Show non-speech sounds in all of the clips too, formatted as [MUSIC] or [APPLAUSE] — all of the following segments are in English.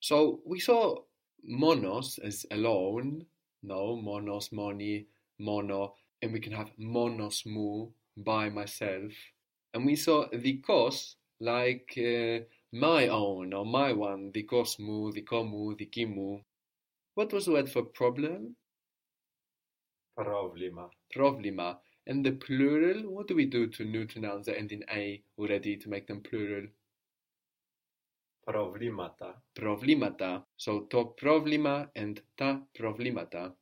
So we saw monos as alone, no, monos, moni, mono, and we can have monos mu, by myself. And we saw dikos like uh, my own or my one, dikos mu, dikomu, dikimu. What was the word for problem? Problema. Problema. And the plural, what do we do to neuter nouns that end in a already to make them plural? Problemata. Problemata. So to problema and ta problemata.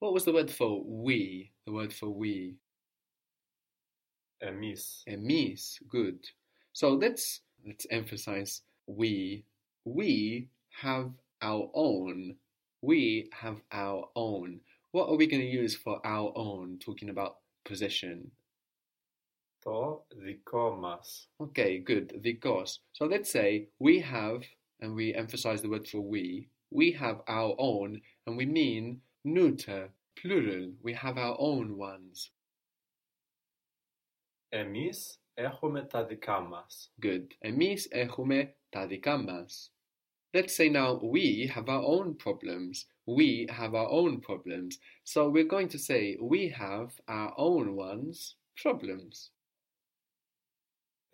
What was the word for we? The word for we. Emis. Emis. Good. So let's let's emphasize we. We have our own. We have our own. What are we going to use for our own? Talking about possession To dikomas. Okay, good. Dikos. So let's say we have, and we emphasize the word for we. We have our own, and we mean neuter, plural. We have our own ones. Emis έχουμε τα δικά μας. Good. Εμείς έχουμε τα δικά μας. Let's say now we have our own problems. We have our own problems. So we're going to say we have our own ones problems.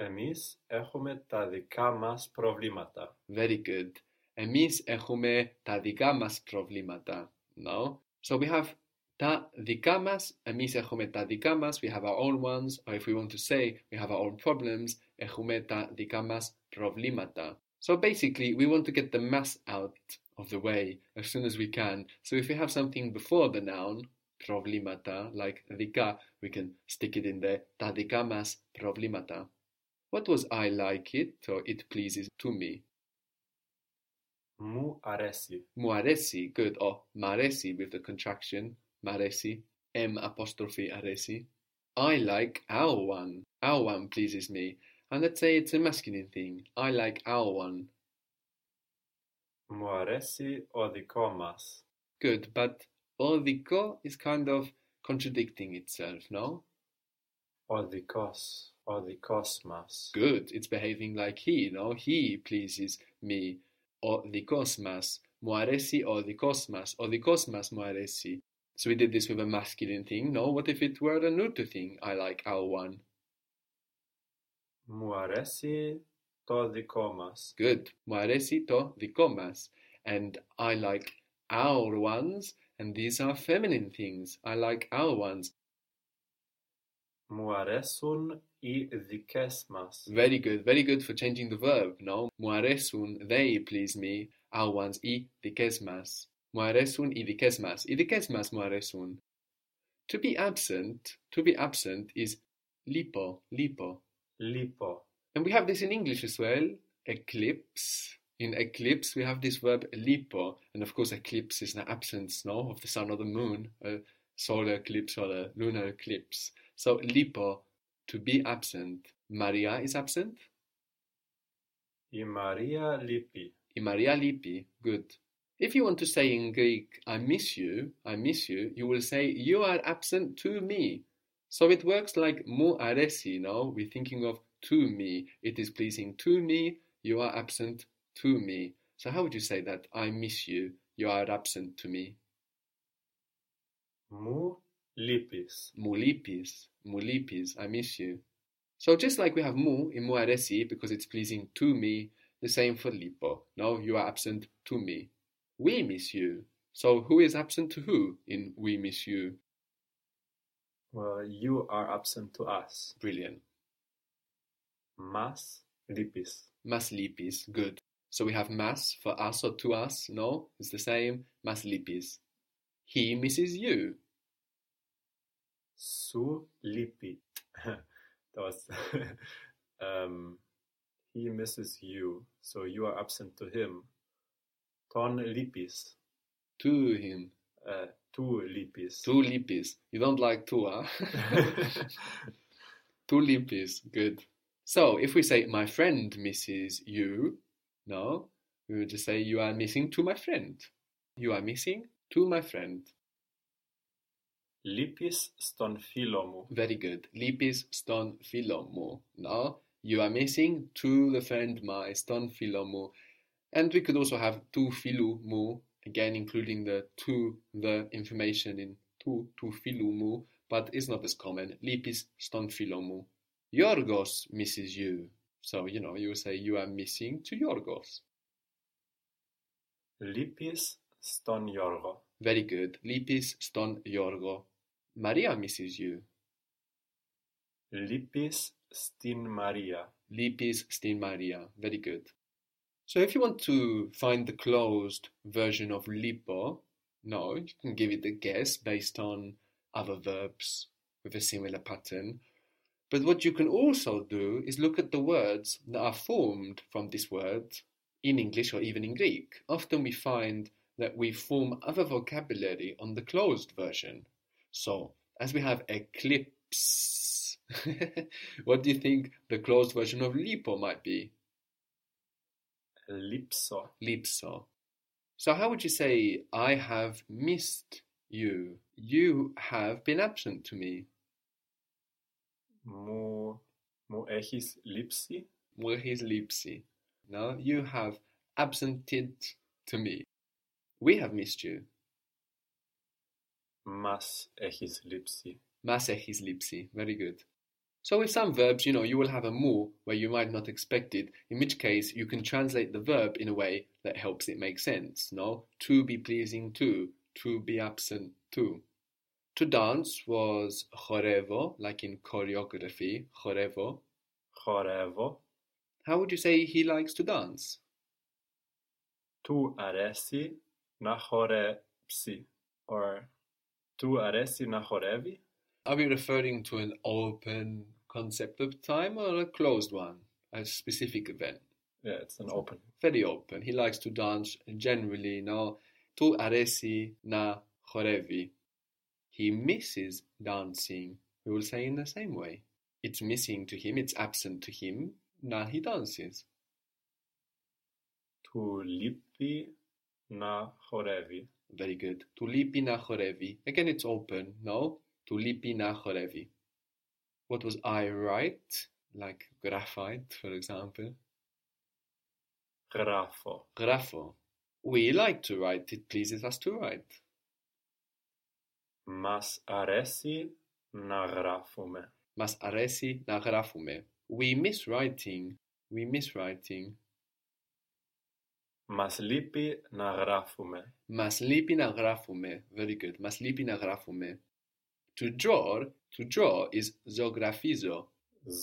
Εμείς έχουμε τα δικά μας προβλήματα. Very good. Εμείς έχουμε τα δικά μας προβλήματα. No? So we have τα δικά μας, εμείς έχουμε τα δικά μας, we have our own ones, or if we want to say we have our own problems, έχουμε τα δικά μας προβλήματα. So basically, we want to get the mass out of the way as soon as we can. So if we have something before the noun, προβλήματα, like δικά, we can stick it in there, τα δικά μας προβλήματα. What was I like it, or it pleases to me? Muaresi. Muaresi, good. Or maresi with the contraction, maresi, M apostrophe aresi. I like our one. Our one pleases me. And let's say it's a masculine thing. I like our one. Muaresi odiko mas. Good, but odiko is kind of contradicting itself, no? Odikos or the cosmos. Good, it's behaving like he, you know, he pleases me, or the cosmos, Muaresi or the cosmos, or the cosmos moaresi. So we did this with a masculine thing. No, what if it were a neuter thing? I like our one. Muaresi to the cosmos. Good. Muaresi to the cosmos. And I like our ones, and these are feminine things. I like our ones muaresun y dikesmas. Very good, very good for changing the verb, no? Muaresun, they please me, awans Muare dikesmas. Muaresun y dikesmas. Y dikesmas muaresun. To be absent, to be absent is lipo, lipo. Lipo. And we have this in English as well, eclipse. In eclipse, we have this verb lipo, and of course, eclipse is the absence, no, of the sun or the moon, a solar eclipse or a lunar eclipse. So lipo, to be absent. Maria is absent? I Maria lipi. I Maria lipi. Good. If you want to say in Greek, I miss you, I miss you, you will say, you are absent to me. So it works like mu aresi, Now? We're thinking of to me. It is pleasing to me, you are absent to me. So how would you say that? I miss you, you are absent to me. Mu Lipis. Mulipis. Mulipis. I miss you. So just like we have mu in muaresi because it's pleasing to me, the same for lipo. No, you are absent to me. We miss you. So who is absent to who in we miss you? Well, you are absent to us. Brilliant. Mas lipis. Mas lipis. Good. So we have mas for us or to us. No, it's the same. Mas lipis. He misses you. Su Lippi. [LAUGHS] that was [LAUGHS] um, he misses you, so you are absent to him. Ton lipis. To him. Uh, two Lippis. Two You don't like tu, huh? [LAUGHS] two Lippis. Good. So if we say my friend misses you, no, we would just say you are missing to my friend. You are missing to my friend. Lipis stonphyllomou. Very good. Lipis stonphyllomou. Now you are missing to defend my ston stonphyllomou. And we could also have to philomu, again including the to the information in to to philomu, but it's not as common. Lipis stonphyllomou. Yorgos misses you. So, you know, you say you are missing to Yorgos. Lipis ston Yorgo. Very good. Lipis ston Yorgo. Maria misses you. Lipis stin Maria. Lipis stin Maria. Very good. So if you want to find the closed version of lipo, no, you can give it a guess based on other verbs with a similar pattern. But what you can also do is look at the words that are formed from this word in English or even in Greek. Often we find that we form other vocabulary on the closed version. So as we have eclipse, [LAUGHS] what do you think the closed version of lipo might be? Lipso. Lipso. So how would you say I have missed you? You have been absent to me. Mu mu echis lipsi. Mu echis lipsi. No, you have absented to me. We have missed you. Μας έχεις λείψει. Μας έχεις λείψει. Very good. So with some verbs, you know, you will have a mu where you might not expect it, in which case you can translate the verb in a way that helps it make sense, no? To be pleasing to, to be absent to. To dance was chorevo, like in choreography, chorevo. Χορεύω. How would you say he likes to dance? Του αρέσει να χορέψει. Or to Aresi Nahorevi? Are we referring to an open concept of time or a closed one, a specific event? Yeah, it's an open. Very open. He likes to dance generally, now. Tu to Aresi na Chorevi. He misses dancing, we will say in the same way. It's missing to him, it's absent to him, now he dances. To Lipi na Chorevi. Very good. Tulipi na chorevi. Again, it's open, no? Tulipi na chorevi. What was I right? Like graphite, for example. Grafo. Grafo. We like to write. It pleases us to write. Mas aresi na grafume. Mas aresi na grafume. We miss writing. We miss writing. Μας λείπει να γράφουμε. Μας λείπει να γράφουμε. Very good. Μας λείπει να γράφουμε. To draw, to draw is ζωγραφίζω.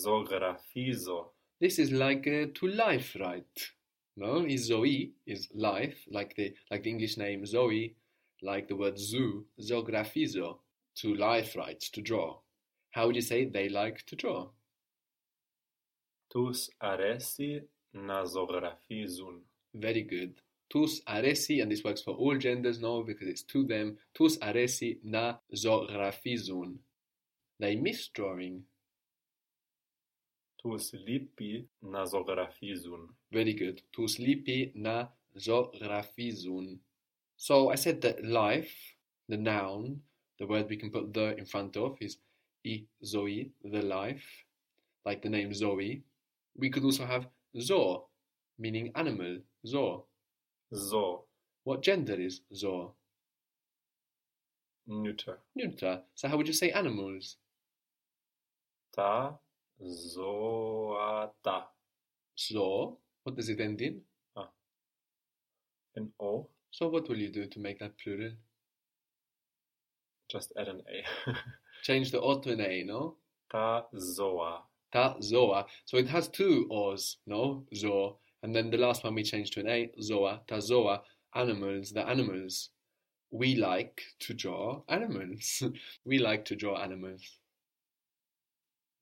Ζωγραφίζω. This is like uh, to life write. No, is Zoe is life, like the like the English name Zoe, like the word zoo, zografizo, to life write, to draw. How would you say they like to draw? Τους αρέσει να ζωγραφίζουν. Very good. Τους αρέσει, and this works for all genders now because it's to them. Τους αρέσει να ζωγραφίζουν. They miss drawing. Τους λείπει να ζωγραφίζουν. Very good. Τους λείπει να ζωγραφίζουν. So I said that life, the noun, the word we can put the in front of is i Zoe, the life, like the name Zoe. We could also have zo, meaning animal, Zor. Zor. What gender is Zor? Neuter. Neuter. So how would you say animals? Ta, zoata. Zo. What does it end in? Ah. An O. So what will you do to make that plural? Just add an A. [LAUGHS] Change the O to an A, no? Ta, zoa. Ta, zoa. So it has two O's, no? Zo. And then the last one we changed to an A, zoa, ta zoa, animals, the animals. We like to draw animals. [LAUGHS] we like to draw animals.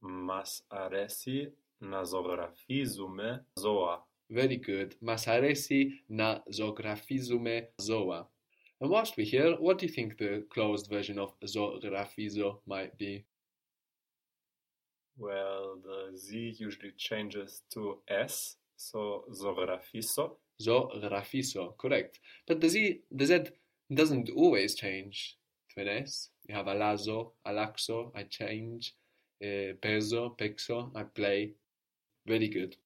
Mas aresi na zografizume zoa. Very good. Mas aresi na zografizume zoa. And whilst we're here, what do you think the closed version of zografizo might be? Well, the Z usually changes to S so zografiso. Zografiso, correct. But the z the z doesn't always change to an s. You have alazo, alaxo. I change. Eh, uh, peso, pexo. I play. Very good.